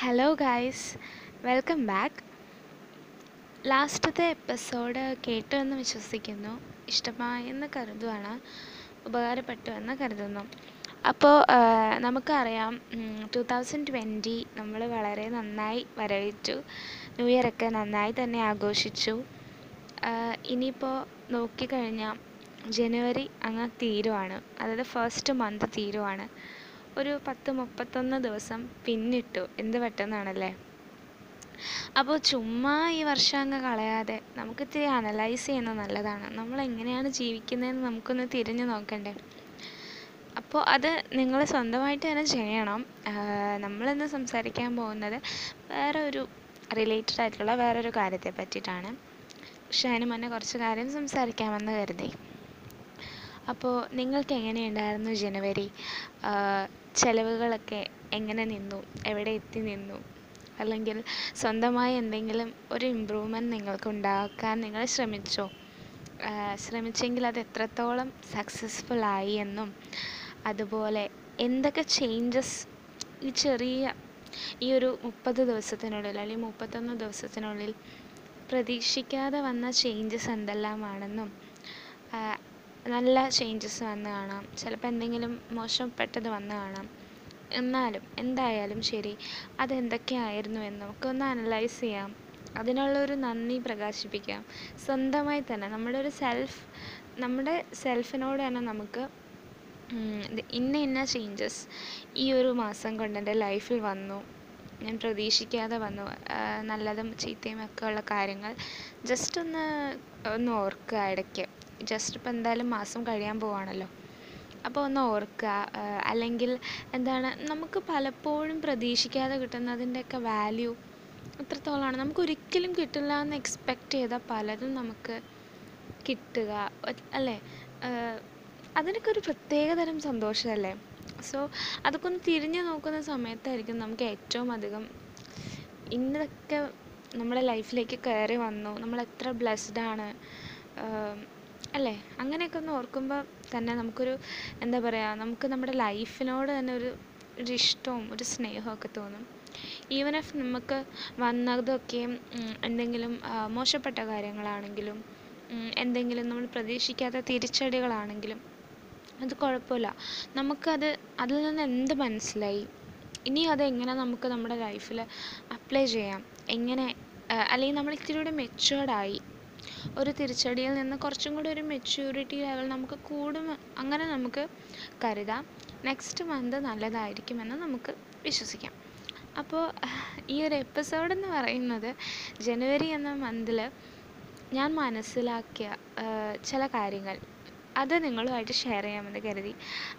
Hello guys welcome back ലാസ്റ്റത്തെ episode കേട്ടു എന്ന് വിശ്വസിക്കുന്നു ഇഷ്ടമായെന്ന് കരുതുവാണ് ഉപകാരപ്പെട്ടു എന്ന് കരുതുന്നു. അപ്പോൾ നമുക്കറിയാം ടു തൗസൻഡ് ട്വന്റി നമ്മൾ വളരെ നന്നായി വരവേറ്റു ന്യൂ ഇയറൊക്കെ നന്നായി തന്നെ ആഘോഷിച്ചു. ഇനിയിപ്പോൾ നോക്കിക്കഴിഞ്ഞാൽ ജനുവരി അങ്ങ് തീരുവാണ്. അതായത് ഫസ്റ്റ് മന്ത് തീരുവാണ്. ഒരു പത്ത് മുപ്പത്തൊന്ന് ദിവസം പിന്നിട്ടു. എന്ത് പെട്ടെന്നാണല്ലേ? അപ്പോൾ ചുമ്മാ ഈ വർഷം അങ്ങ് കളയാതെ നമുക്ക് ഇത്തിരി അനലൈസ് ചെയ്യുന്നത് നല്ലതാണ്. നമ്മൾ എങ്ങനെയാണ് ജീവിക്കുന്നതെന്ന് നമുക്കൊന്ന് തിരിഞ്ഞു നോക്കണ്ടേ? അപ്പോൾ അത് നിങ്ങൾ സ്വന്തമായിട്ട് തന്നെ ചെയ്യണം. നമ്മളിന്ന് സംസാരിക്കാൻ പോകുന്നത് വേറെ ഒരു റിലേറ്റഡ് ആയിട്ടുള്ള വേറൊരു കാര്യത്തെ പറ്റിയിട്ടാണ്. പക്ഷെ അതിന് മുന്നേ കുറച്ച് കാര്യം സംസാരിക്കാമെന്ന് കരുതി. അപ്പോൾ നിങ്ങൾക്ക് എങ്ങനെയുണ്ടായിരുന്നു ജനുവരി ചിലവുകളൊക്കെ എങ്ങനെ നിന്നു? എവിടെ എത്തി നിന്നു? അല്ലെങ്കിൽ സ്വന്തമായി എന്തെങ്കിലും ഒരു ഇമ്പ്രൂവ്മെന്റ് നിങ്ങൾക്ക് ഉണ്ടാക്കാൻ നിങ്ങൾ ശ്രമിച്ചോ? ശ്രമിച്ചെങ്കിൽ അത് എത്രത്തോളം സക്സസ്ഫുൾ ആയി എന്നും അതുപോലെ എന്തൊക്കെ ചേഞ്ചസ് ഈ ചെറിയ ഈ ഒരു മുപ്പത് ദിവസത്തിനുള്ളിൽ അല്ലെങ്കിൽ മുപ്പത്തൊന്ന് ദിവസത്തിനുള്ളിൽ പ്രതീക്ഷിക്കാതെ വന്ന ചേഞ്ചസ് എന്തെല്ലാമാണെന്നും നല്ല ചേഞ്ചസ് വന്ന് കാണാം. ചിലപ്പോൾ എന്തെങ്കിലും മോശപ്പെട്ടത് വന്ന് കാണാം. എന്നാലും എന്തായാലും ശരി അതെന്തൊക്കെയായിരുന്നു എന്ന് നമുക്കൊന്ന് അനലൈസ് ചെയ്യാം. അതിനുള്ളൊരു നന്ദി പ്രകാശിപ്പിക്കാം. സ്വന്തമായി തന്നെ നമ്മുടെ ഒരു സെൽഫ് നമ്മുടെ സെൽഫിനോട് തന്നെ നമുക്ക് ഇന്ന ഇന്ന ചേഞ്ചസ് ഈ ഒരു മാസം കൊണ്ട് എന്റെ ലൈഫിൽ വന്നു. ഞാൻ പ്രതീക്ഷിക്കാതെ വന്നു. നല്ലതും ചീത്തയും ഒക്കെ ഉള്ള കാര്യങ്ങൾ ജസ്റ്റ് ഒന്ന് ഒന്ന് ഓർക്കുക ഇടയ്ക്ക്. ജസ്റ്റ് ഇപ്പോൾ എന്തായാലും മാസം കഴിയാൻ പോവാണല്ലോ. അപ്പോൾ ഒന്ന് ഓർക്കുക അല്ലെങ്കിൽ എന്താണ് നമുക്ക് പലപ്പോഴും പ്രതീക്ഷിക്കാതെ കിട്ടുന്നതിന്റെയൊക്കെ വാല്യൂ എത്രത്തോളമാണ് നമുക്ക് ഒരിക്കലും കിട്ടില്ല എന്ന് എക്സ്പെക്റ്റ് ചെയ്ത പലതും നമുക്ക് കിട്ടുക അല്ലേ? അതിനൊക്കെ ഒരു പ്രത്യേകതരം സന്തോഷമല്ലേ? സോ അതൊക്കെ ഒന്ന് തിരിഞ്ഞു നോക്കുന്ന സമയത്തായിരിക്കും നമുക്ക് ഏറ്റവും അധികം ഇന്നതൊക്കെ നമ്മുടെ ലൈഫിലേക്ക് കയറി വന്നു. നമ്മൾ എത്ര ബ്ലെസ്ഡ് ആണ്. അല്ലേ? അങ്ങനെയൊക്കെ ഒന്ന് ഓർക്കുമ്പോൾ തന്നെ നമുക്കൊരു എന്താ പറയുക നമുക്ക് നമ്മുടെ ലൈഫിനോട് തന്നെ ഒരു ഒരു ഇഷ്ടവും ഒരു സ്നേഹവും ഒക്കെ തോന്നും. ഈവൻ ഇഫ് നമുക്ക് വന്നതൊക്കെ എന്തെങ്കിലും മോശപ്പെട്ട കാര്യങ്ങളാണെങ്കിലും എന്തെങ്കിലും നമ്മൾ പ്രതീക്ഷിക്കാത്ത തിരിച്ചടികളാണെങ്കിലും അത് കുഴപ്പമില്ല. നമുക്കത് അതിൽ നിന്ന് എന്ത് മനസ്സിലായി? ഇനി അതെങ്ങനെ നമുക്ക് നമ്മുടെ ലൈഫിൽ അപ്ലൈ ചെയ്യാം? എങ്ങനെ അല്ലെങ്കിൽ നമ്മൾ ഇത്തിരി കൂടെ മെച്ചുവേർഡായി ഒരു തിരിച്ചടിയിൽ നിന്ന് കുറച്ചും കൂടി ഒരു മെച്യൂരിറ്റി ലെവൽ നമുക്ക് കൂടും അങ്ങനെ നമുക്ക് കരുതാം. നെക്സ്റ്റ് മന്ത് നല്ലതായിരിക്കുമെന്ന് നമുക്ക് വിശ്വസിക്കാം. അപ്പോൾ ഈ ഒരു എപ്പിസോഡ് എന്ന് പറയുന്നത് ജനുവരി എന്ന മന്തിൽ ഞാൻ മനസ്സിലാക്കിയ ചില കാര്യങ്ങൾ. അത് നിങ്ങളുമായിട്ട് ഷെയർ ചെയ്യാമെന്ന് കരുതി.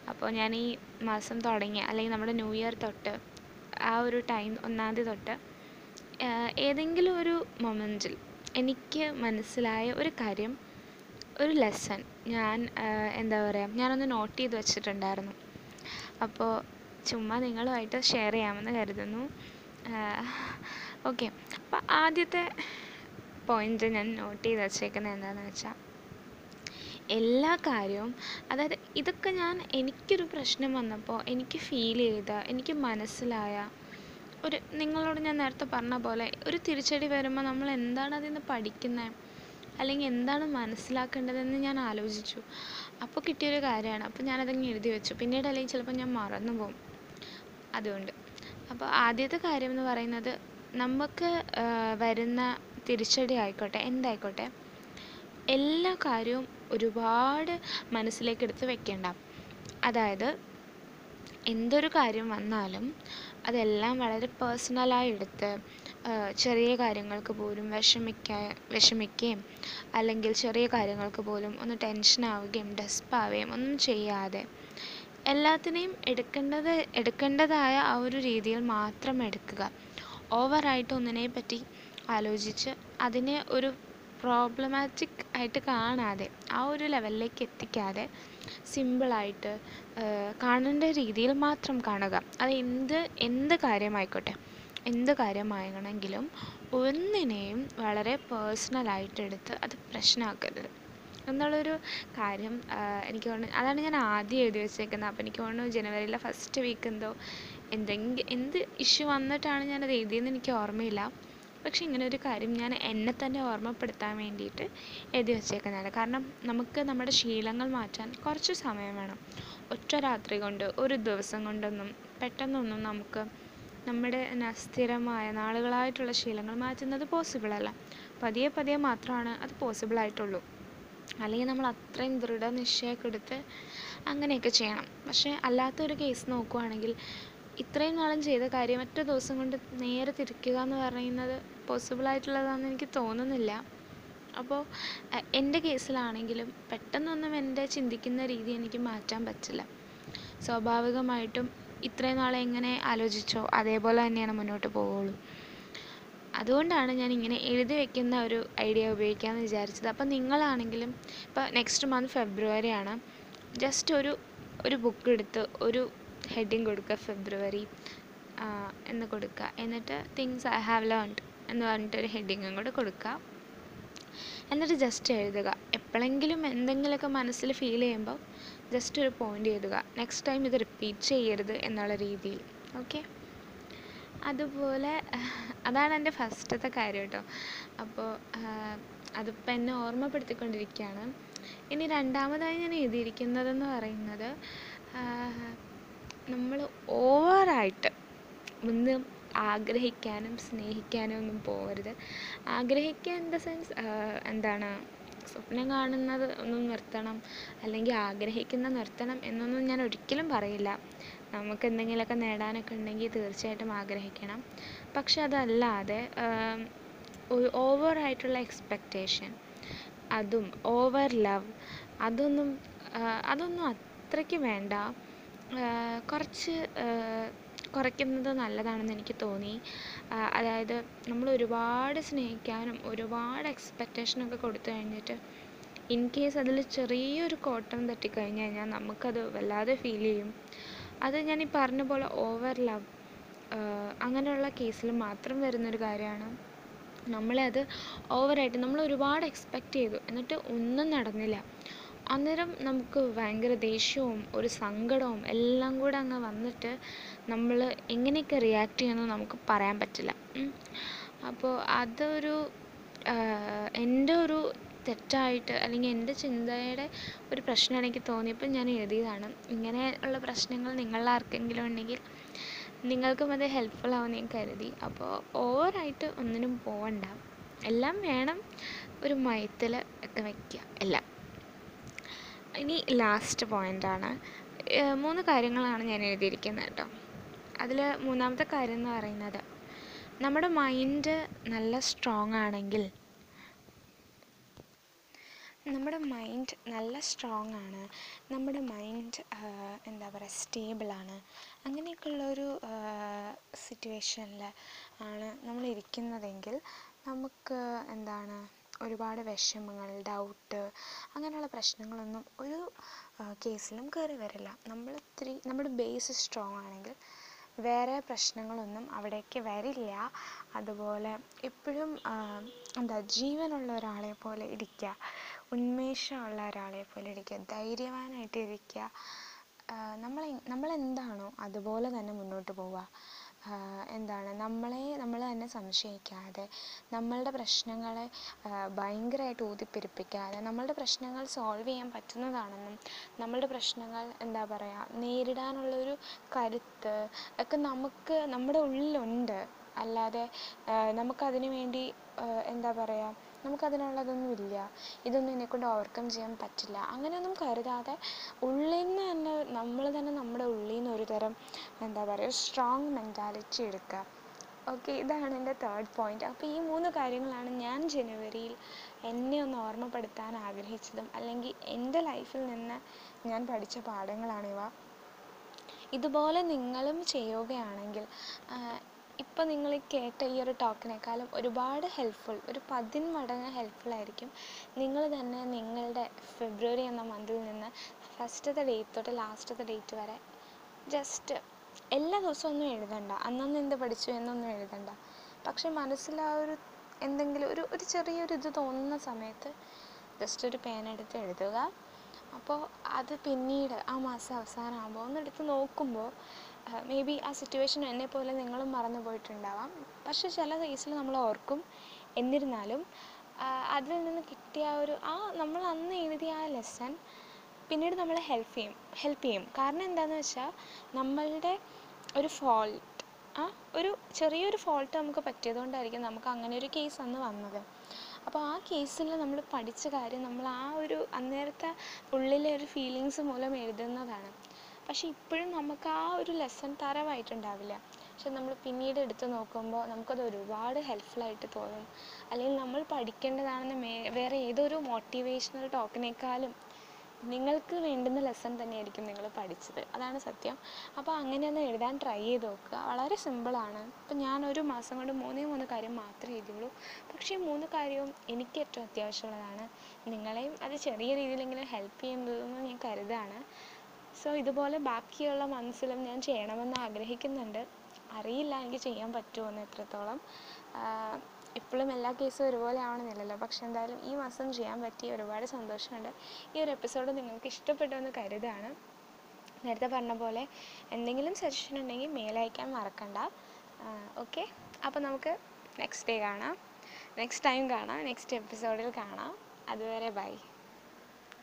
അപ്പോൾ ഞാൻ ഈ മാസം തുടങ്ങി അല്ലെങ്കിൽ നമ്മുടെ ന്യൂ ഇയർ തൊട്ട് ആ ഒരു ടൈം ഒന്നാം തീയതി തൊട്ട് ഏതെങ്കിലും ഒരു മൊമെന്റിൽ എനിക്ക് മനസ്സിലായ ഒരു കാര്യം ഒരു ലെസൺ ഞാൻ എന്താ പറയുക ഞാനൊന്ന് നോട്ട് ചെയ്ത് വെച്ചിട്ടുണ്ടായിരുന്നു. അപ്പോൾ ചുമ്മാ നിങ്ങളുമായിട്ട് ഷെയർ ചെയ്യാമെന്ന് കരുതുന്നു. ഓക്കെ അപ്പോൾ ആദ്യത്തെ പോയിന്റ് ഞാൻ നോട്ട് ചെയ്ത് വെച്ചേക്കുന്നത് എന്താണെന്ന് വെച്ചാൽ എല്ലാ കാര്യവും അതായത് ഇതൊക്കെ ഞാൻ എനിക്കൊരു പ്രശ്നം വന്നപ്പോൾ എനിക്ക് ഫീൽ ചെയ്ത എനിക്ക് മനസ്സിലായ ഒരു നിങ്ങളോട് ഞാൻ നേരത്തെ പറഞ്ഞ പോലെ ഒരു തിരിച്ചടി വരുമ്പോൾ നമ്മൾ എന്താണ് അതിൽ നിന്ന് പഠിക്കുന്നത് അല്ലെങ്കിൽ എന്താണ് മനസ്സിലാക്കേണ്ടതെന്ന് ഞാൻ ആലോചിച്ചു. അപ്പോൾ കിട്ടിയൊരു കാര്യമാണ്. അപ്പോൾ ഞാനതങ്ങ് എഴുതി വെച്ചു. പിന്നീട് അല്ലെങ്കിൽ ചിലപ്പോൾ ഞാൻ മറന്നു പോകും. അതുകൊണ്ട്. അപ്പോൾ ആദ്യത്തെ കാര്യം എന്ന് പറയുന്നത് നമുക്ക് വരുന്ന തിരിച്ചടി ആയിക്കോട്ടെ എന്തായിക്കോട്ടെ എല്ലാ കാര്യവും ഒരുപാട് മനസ്സിലേക്ക് എടുത്ത് വെക്കേണ്ട. അതായത് എന്തൊരു കാര്യം വന്നാലും അതെല്ലാം വളരെ പേഴ്സണലായി എടുത്ത് ചെറിയ കാര്യങ്ങൾക്ക് പോലും വിഷമിക്കാൻ വിഷമിക്കുകയും അല്ലെങ്കിൽ ചെറിയ കാര്യങ്ങൾക്ക് പോലും ഒന്ന് ടെൻഷനാവുകയും ഡെസ്പാവുകയും ഒന്നും ചെയ്യാതെ എല്ലാത്തിനെയും എടുക്കേണ്ടത് എടുക്കേണ്ടതായ ആ ഒരു രീതിയിൽ മാത്രം എടുക്കുക. ഓവറായിട്ട് ഒന്നിനെ പറ്റി ആലോചിച്ച് അതിനെ ഒരു പ്രോബ്ലമാറ്റിക് ആയിട്ട് കാണാതെ ആ ഒരു ലെവലിലേക്ക് എത്തിക്കാതെ സിമ്പിളായിട്ട് കാണേണ്ട രീതിയിൽ മാത്രം കാണുക. അത് എന്ത് എന്ത് കാര്യമായിക്കോട്ടെ. എന്ത് കാര്യമാകണമെങ്കിലും ഒന്നിനെയും വളരെ പേഴ്സണലായിട്ട് എടുത്ത് അത് പ്രശ്നമാക്കരുത്. എന്നുള്ളൊരു കാര്യം എനിക്ക് തോന്നുന്നു അതാണ് ഞാൻ ആദ്യം എഴുതി വെച്ചേക്കുന്നത്. അപ്പോൾ എനിക്ക് തോന്നുന്നു ജനുവരിയിലെ ഫസ്റ്റ് വീക്ക് എന്തോ എന്തെങ്കിലും എന്ത് ഇഷ്യൂ വന്നിട്ടാണ് ഞാനത് എഴുതിയതെന്ന് എനിക്ക് ഓർമ്മയില്ല. പക്ഷെ ഇങ്ങനെ ഒരു കാര്യം ഞാൻ എന്നെ തന്നെ ഓർമ്മപ്പെടുത്താൻ വേണ്ടിയിട്ട് എഴുതി വച്ചേക്കുന്നതാണ്. കാരണം നമുക്ക് നമ്മുടെ ശീലങ്ങൾ മാറ്റാൻ കുറച്ച് സമയം വേണം. ഒറ്റ രാത്രി കൊണ്ട് ഒരു ദിവസം കൊണ്ടൊന്നും പെട്ടെന്നൊന്നും നമുക്ക് നമ്മുടെ സ്ഥിരമായ നാളുകളായിട്ടുള്ള ശീലങ്ങൾ മാറ്റുന്നത് പോസിബിളല്ല പതിയെ പതിയെ മാത്രമാണ് അത് പോസിബിൾ ആയിട്ടുള്ളൂ. അല്ലെങ്കിൽ നമ്മൾ അത്രയും ദൃഢനിശ്ചയമൊക്കെ എടുത്ത് അങ്ങനെയൊക്കെ ചെയ്യണം. പക്ഷേ അല്ലാത്തൊരു കേസ് നോക്കുവാണെങ്കിൽ ഇത്രയും നാളും ചെയ്ത കാര്യം ഒറ്റ ദിവസം കൊണ്ട് നേരെ തിരിക്കുക എന്ന് പറയുന്നത് പോസിബിൾ ആയിട്ടുള്ളതാണെന്ന് എനിക്ക് തോന്നുന്നില്ല. അപ്പോൾ എന്റെ കേസിലാണെങ്കിലും പെട്ടെന്നൊന്നും എന്റെ ചിന്തിക്കുന്ന രീതി എനിക്ക് മാറ്റാൻ പറ്റില്ല. സ്വാഭാവികമായിട്ടും ഇത്രയും നാളെ എങ്ങനെ ആലോചിച്ചോ അതേപോലെ തന്നെയാണ് മുന്നോട്ട് പോവുള്ളൂ. അതുകൊണ്ടാണ് ഞാൻ ഇങ്ങനെ എഴുതി വെക്കുന്ന ഒരു ഐഡിയ ഉപയോഗിക്കാമെന്ന് വിചാരിച്ചത്. അപ്പം നിങ്ങളാണെങ്കിലും ഇപ്പോൾ നെക്സ്റ്റ് മന്ത് ഫെബ്രുവരി ആണ് ജസ്റ്റ് ഒരു ഒരു ബുക്ക് എടുത്ത് ഒരു ഹെഡിങ് കൊടുക്കുക ഫെബ്രുവരി എന്ന് കൊടുക്കുക. എന്നിട്ട് തിങ്സ് ഐ ഹാവ് ലേൺഡ് എന്ന് പറഞ്ഞിട്ടൊരു ഹെഡിങ്ങും കൂടെ കൊടുക്കുക. എന്നിട്ട് ജസ്റ്റ് എഴുതുക. എപ്പോഴെങ്കിലും എന്തെങ്കിലുമൊക്കെ മനസ്സിൽ ഫീൽ ചെയ്യുമ്പോൾ ജസ്റ്റ് ഒരു പോയിന്റ് എഴുതുക. നെക്സ്റ്റ് ടൈം ഇത് റിപ്പീറ്റ് ചെയ്യരുത് എന്നുള്ള രീതിയിൽ. ഓക്കെ അതുപോലെ അതാണ് എന്റെ ഫസ്റ്റത്തെ കാര്യം കേട്ടോ. അപ്പോൾ അതിപ്പോൾ എന്നെ ഓർമ്മപ്പെടുത്തിക്കൊണ്ടിരിക്കുകയാണ്. ഇനി രണ്ടാമതായി ഞാൻ എഴുതിയിരിക്കുന്നതെന്ന് പറയുന്നത് നമ്മൾ ഓവറായിട്ട് ഒന്നും ആഗ്രഹിക്കാനും സ്നേഹിക്കാനും ഒന്നും പോകരുത് ആഗ്രഹിക്കുക ഇൻ ദ സെൻസ് എന്താണ് സ്വപ്നം കാണുന്നത് ഒന്നും നിർത്തണം അല്ലെങ്കിൽ ആഗ്രഹിക്കുന്ന നിർത്തണം എന്നൊന്നും ഞാൻ ഒരിക്കലും പറയില്ല. നമുക്ക് എന്തെങ്കിലുമൊക്കെ നേടാനൊക്കെ ഉണ്ടെങ്കിൽ തീർച്ചയായിട്ടും ആഗ്രഹിക്കണം. പക്ഷെ അതല്ലാതെ ഒരു ഓവറായിട്ടുള്ള എക്സ്പെക്റ്റേഷൻ അതും ഓവർ ലവ് അതൊന്നും അതൊന്നും അത്രയ്ക്ക് വേണ്ട. കുറച്ച് കുറയ്ക്കുന്നത് നല്ലതാണെന്ന് എനിക്ക് തോന്നി. അതായത് നമ്മൾ ഒരുപാട് സ്നേഹിക്കാനും ഒരുപാട് എക്സ്പെക്റ്റേഷനൊക്കെ കൊടുത്തു കഴിഞ്ഞിട്ട് ഇൻ കേസ് അതിൽ ചെറിയൊരു കോട്ടം തട്ടിക്കഴിഞ്ഞു കഴിഞ്ഞാൽ നമുക്കത് വല്ലാതെ ഫീൽ ചെയ്യും. അത് ഞാൻ ഈ പറഞ്ഞ പോലെ ഓവർ ലവ് അങ്ങനെയുള്ള കേസിൽ മാത്രം വരുന്നൊരു കാര്യമാണ്. നമ്മളെ അത് ഓവറായിട്ട് നമ്മൾ ഒരുപാട് എക്സ്പെക്റ്റ് ചെയ്തു. എന്നിട്ട് ഒന്നും നടന്നില്ല. അന്നേരം നമുക്ക് ഭയങ്കര ദേഷ്യവും ഒരു സങ്കടവും എല്ലാം കൂടെ അങ്ങ് വന്നിട്ട് നമ്മൾ എങ്ങനെയൊക്കെ റിയാക്ട് ചെയ്യുമെന്ന് നമുക്ക് പറയാൻ പറ്റില്ല. അപ്പോൾ അതൊരു എന്റെ ഒരു തെറ്റായിട്ട് അല്ലെങ്കിൽ എന്റെ ചിന്തയുടെ ഒരു പ്രശ്നം എനിക്ക് തോന്നിയപ്പോൾ ഞാൻ എഴുതിയതാണ്. ഇങ്ങനെയുള്ള പ്രശ്നങ്ങൾ നിങ്ങളിൽ ആർക്കെങ്കിലും ഉണ്ടെങ്കിൽ നിങ്ങൾക്കും അത് ഹെൽപ്ഫുൾ ആവുമെന്ന് ഞാൻ കരുതി. അപ്പോൾ ഓവറായിട്ട് ഒന്നിനും പോവണ്ട. എല്ലാം വേണം ഒരു മയത്തിൽ ഒക്കെ വയ്ക്കുക എല്ലാം. ഇനി ലാസ്റ്റ് പോയിന്റാണ് മൂന്ന് കാര്യങ്ങളാണ് ഞാൻ എഴുതിയിരിക്കുന്നത് കേട്ടോ. അതിൽ മൂന്നാമത്തെ കാര്യം എന്ന് പറയുന്നത് നമ്മുടെ മൈൻഡ് നല്ല സ്ട്രോങ് ആണെങ്കിൽ നമ്മുടെ മൈൻഡ് നല്ല സ്ട്രോങ് ആണ് നമ്മുടെ മൈൻഡ് എന്താ പറയുക സ്റ്റേബിളാണ് അങ്ങനെയൊക്കെയുള്ളൊരു സിറ്റുവേഷനിൽ ആണ് നമ്മൾ ഇരിക്കുന്നതെങ്കിൽ നമുക്ക് എന്താണ് ഒരുപാട് വിഷമങ്ങൾ ഡൗട്ട് അങ്ങനെയുള്ള പ്രശ്നങ്ങളൊന്നും ഒരു കേസിലും കയറി വരില്ല. നമ്മൾ ഇത്തിരി നമ്മുടെ ബേസ് സ്ട്രോങ് ആണെങ്കിൽ വേറെ പ്രശ്നങ്ങളൊന്നും അവിടേക്ക് വരില്ല. അതുപോലെ എപ്പോഴും എന്താ ജീവനുള്ള ഒരാളെ പോലെ ഇരിക്കുക. ഉന്മേഷമുള്ള ഒരാളെ പോലെ ഇരിക്കുക. ധൈര്യവാനായിട്ട് ഇരിക്കുക. നമ്മൾ നമ്മളെന്താണോ അതുപോലെ തന്നെ മുന്നോട്ട് പോവുക. എന്താണ്? നമ്മളെ നമ്മൾ തന്നെ സംശയിക്കാതെ നമ്മളുടെ പ്രശ്നങ്ങളെ ഭയങ്കരമായിട്ട് ഊതിപ്പെരുപ്പിക്കാതെ നമ്മളുടെ പ്രശ്നങ്ങൾ സോൾവ് ചെയ്യാൻ പറ്റുന്നതാണെന്നും നമ്മളുടെ പ്രശ്നങ്ങൾ എന്താ പറയുക നേരിടാനുള്ളൊരു കരുത്ത് ഒക്കെ നമുക്ക് നമ്മുടെ ഉള്ളിലുണ്ട്. അല്ലാതെ നമുക്ക് നമുക്കതിന് വേണ്ടി എന്താ പറയുക നമുക്കതിനുള്ളതൊന്നും ഇല്ല ഇതൊന്നും എന്നെക്കൊണ്ട് ഓവർകം ചെയ്യാൻ പറ്റില്ല. അങ്ങനെയൊന്നും കരുതാതെ ഉള്ളിൽ നിന്ന് തന്നെ നമ്മൾ തന്നെ നമ്മുടെ ഉള്ളിൽ നിന്ന് ഒരു തരം എന്താ പറയുക സ്ട്രോങ് മെന്റാലിറ്റി എടുക്കുക. ഓക്കെ ഇതാണ് എന്റെ തേർഡ് പോയിന്റ് അപ്പോൾ ഈ മൂന്ന് കാര്യങ്ങളാണ് ഞാൻ ജനുവരിയിൽ എന്നെ ഒന്ന് ഓർമ്മപ്പെടുത്താൻ ആഗ്രഹിച്ചതും അല്ലെങ്കിൽ എന്റെ ലൈഫിൽ നിന്ന് ഞാൻ പഠിച്ച പാഠങ്ങളാണിവ ഇതുപോലെ നിങ്ങളും ചെയ്യുകയാണെങ്കിൽ ഇപ്പോൾ നിങ്ങൾ കേട്ട ഈ ഒരു ടോക്കിനേക്കാളും ഒരുപാട് ഹെൽപ്ഫുൾ ഒരു പതിന്മടങ്ങ് ഹെൽപ്ഫുൾ ആയിരിക്കും. നിങ്ങൾ തന്നെ നിങ്ങളുടെ ഫെബ്രുവരി എന്ന മന്തിൽ നിന്ന് ഫസ്റ്റത്തെ ഡേറ്റ് തൊട്ട് ലാസ്റ്റത്തെ ഡേറ്റ് വരെ ജസ്റ്റ് എല്ലാ ദിവസവും ഒന്നും എഴുതണ്ട. അന്നന്ന് എന്ത് പഠിച്ചു എന്നൊന്നും എഴുതണ്ട. പക്ഷെ മനസ്സിൽ ആ ഒരു എന്തെങ്കിലും ഒരു ഒരു ചെറിയൊരു ഇത് തോന്നുന്ന സമയത്ത് ജസ്റ്റ് ഒരു പേന എടുത്ത് എഴുതുക. അപ്പോൾ അത് പിന്നീട് ആ മാസം അവസാനമാകുമ്പോൾ ഒന്നെടുത്ത് നോക്കുമ്പോൾ മേ ബി ആ സിറ്റുവേഷൻ എന്നെ പോലെ നിങ്ങളും മറന്നു പോയിട്ടുണ്ടാവാം. പക്ഷെ ചില കേസിൽ നമ്മൾ ഓർക്കും. എന്നിരുന്നാലും അതിൽ നിന്ന് കിട്ടിയ ഒരു ആ നമ്മൾ അന്ന് എഴുതിയ ആ ലെസൺ പിന്നീട് നമ്മളെ ഹെൽപ്പ് ചെയ്യും ഹെൽപ്പ് ചെയ്യും. കാരണം എന്താണെന്ന് വെച്ചാൽ നമ്മളുടെ ഒരു ഫോൾട്ട് ആ ഒരു ചെറിയൊരു ഫോൾട്ട് നമുക്ക് പറ്റിയതുകൊണ്ടായിരിക്കും നമുക്ക് അങ്ങനെ ഒരു കേസ് അന്ന് വന്നത്. അപ്പോൾ ആ കേസിൽ നമ്മൾ പഠിച്ച കാര്യം നമ്മൾ ആ ഒരു അന്നേരത്തെ ഉള്ളിലെ ഒരു ഫീലിങ്സ് മൂലം എഴുതുന്നതാണ്. പക്ഷെ ഇപ്പോഴും നമുക്ക് ആ ഒരു ലെസൺ തരവായിട്ടുണ്ടാവില്ല പക്ഷെ നമ്മൾ പിന്നീട് എടുത്ത് നോക്കുമ്പോൾ നമുക്കത് ഒരുപാട് ഹെൽപ്ഫുള്ളായിട്ട് തോന്നും. അല്ലെങ്കിൽ നമ്മൾ പഠിക്കേണ്ടതാണെന്ന് മേ വേറെ ഏതൊരു മോട്ടിവേഷണൽ ടോക്കിനേക്കാളും നിങ്ങൾക്ക് വേണ്ടുന്ന ലെസൺ തന്നെയായിരിക്കും നിങ്ങൾ പഠിച്ചത്. അതാണ് സത്യം. അപ്പോൾ അങ്ങനെ ഒന്ന് എഴുതാൻ ട്രൈ ചെയ്ത് നോക്കുക. വളരെ സിമ്പിളാണ് ഇപ്പം ഞാൻ ഒരു മാസം കൊണ്ട് മൂന്നേ മൂന്ന് കാര്യം മാത്രമേ എഴുതിയുള്ളൂ. പക്ഷേ ഈ മൂന്ന് കാര്യവും എനിക്ക് ഏറ്റവും അത്യാവശ്യമുള്ളതാണ്. നിങ്ങളെയും അത് ചെറിയ രീതിയിലെങ്കിലും ഹെൽപ്പ് ചെയ്യുന്നതെന്ന് ഞാൻ കരുതാണ് സോ ഇതുപോലെ ബാക്കിയുള്ള മന്ത്സിലും ഞാൻ ചെയ്യണമെന്ന് ആഗ്രഹിക്കുന്നുണ്ട്. അറിയില്ല എനിക്ക് ചെയ്യാൻ പറ്റുമോ എന്ന് എത്രത്തോളം ഇപ്പോഴും എല്ലാ കേസും ഒരുപോലെ ആവണമെന്നില്ലല്ലോ പക്ഷെ എന്തായാലും ഈ മാസം ചെയ്യാൻ പറ്റി ഒരുപാട് സന്തോഷമുണ്ട്. ഈ ഒരു എപ്പിസോഡ് നിങ്ങൾക്ക് ഇഷ്ടപ്പെട്ടു എന്ന് കരുതാണ്. നേരത്തെ പറഞ്ഞ പോലെ എന്തെങ്കിലും സജഷൻ ഉണ്ടെങ്കിൽ മെയിൽ അയക്കാൻ മറക്കണ്ട. ഓക്കെ അപ്പോൾ നമുക്ക് നെക്സ്റ്റ് ഡേ കാണാം. നെക്സ്റ്റ് ടൈം കാണാം. നെക്സ്റ്റ് എപ്പിസോഡിൽ കാണാം. അതുവരെ ബൈ